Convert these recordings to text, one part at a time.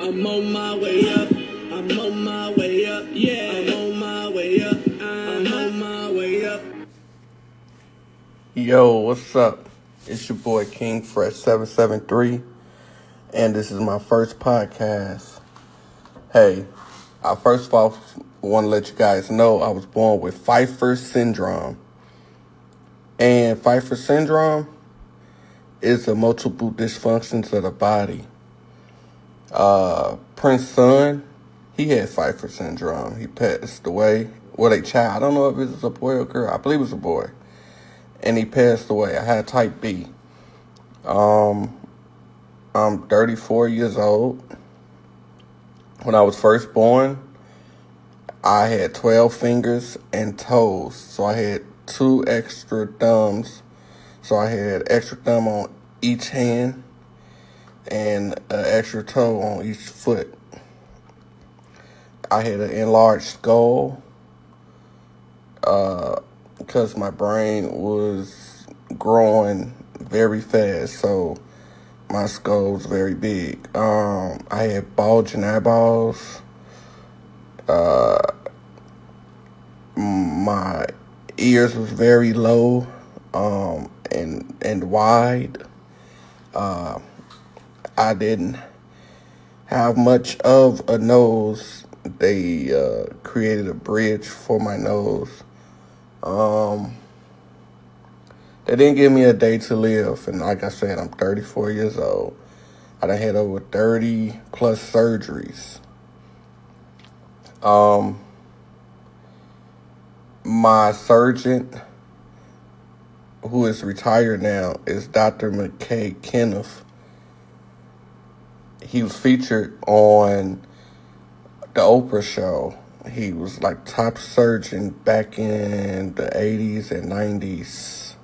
I'm on my way up. I'm on my way up. Yeah, I'm on my way up. I'm uh-huh. on my way up. Yo, what's up? It's your boy King Fresh 773, and this is my first podcast. Hey, I first of all want to let you guys know I was born with Pfeiffer syndrome. And Pfeiffer syndrome is a multiple dysfunctions of the body. Uh, Prince son, he had Pfeiffer syndrome. He passed away. Well, a child. I don't know if it was a boy or girl. I believe it was a boy. And he passed away. I had type B. Um, I'm 34 years old. When I was first born, I had 12 fingers and toes. So I had two extra thumbs. So I had extra thumb on each hand and an extra toe on each foot. I had an enlarged skull uh, because my brain was growing very fast, so my skull was very big. Um, I had bulging eyeballs. Uh, my ears was very low um, and and wide. Uh, I didn't have much of a nose. They uh, created a bridge for my nose. Um, they didn't give me a day to live, and like I said, I'm 34 years old. I done had over 30 plus surgeries. Um, my surgeon, who is retired now, is Dr. McKay Kenneth. He was featured on the Oprah show. He was like top surgeon back in the 80s and 90s.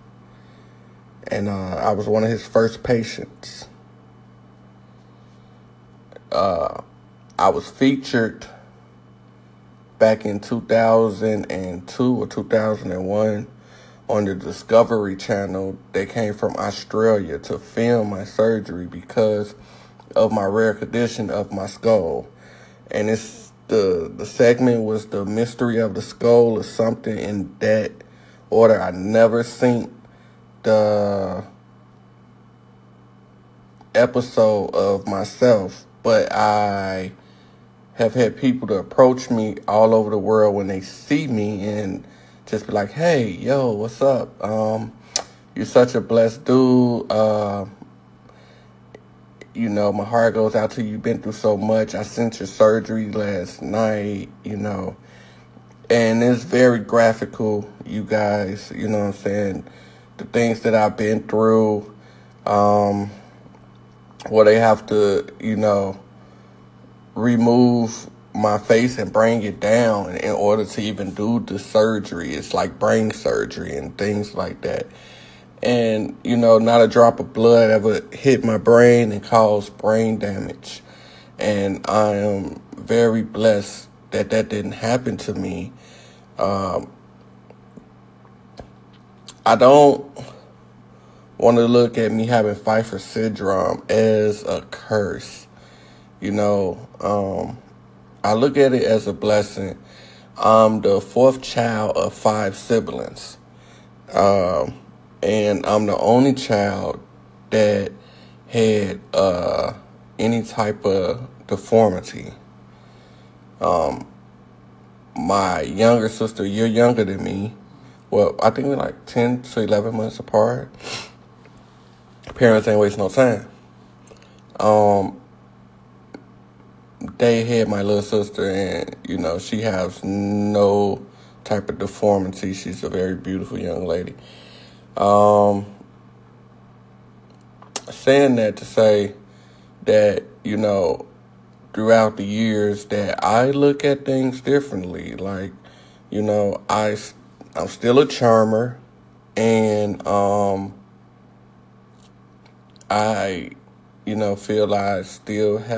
And uh, I was one of his first patients. Uh, I was featured back in 2002 or 2001 on the Discovery Channel. They came from Australia to film my surgery because of my rare condition of my skull. And it's the the segment was the mystery of the skull or something in that order. I never seen the episode of myself, but I have had people to approach me all over the world when they see me and just be like, "Hey, yo, what's up? Um, you're such a blessed dude. Uh, you know, my heart goes out to you. You've been through so much. I sent your surgery last night. You know, and it's very graphical. You guys, you know what I'm saying? The things that I've been through. Um, where they have to, you know." remove my face and bring it down in order to even do the surgery. It's like brain surgery and things like that. And, you know, not a drop of blood ever hit my brain and caused brain damage. And I am very blessed that that didn't happen to me. Um, I don't want to look at me having Pfeiffer syndrome as a curse. You know, um, I look at it as a blessing. I'm the fourth child of five siblings. Um, and I'm the only child that had uh, any type of deformity. Um, my younger sister, you're younger than me. Well, I think we're like 10 to 11 months apart. Parents ain't waste no time. Um, they had my little sister, and you know she has no type of deformity. She's a very beautiful young lady. Um, saying that to say that you know throughout the years that I look at things differently. Like you know I I'm still a charmer, and um I you know feel I still have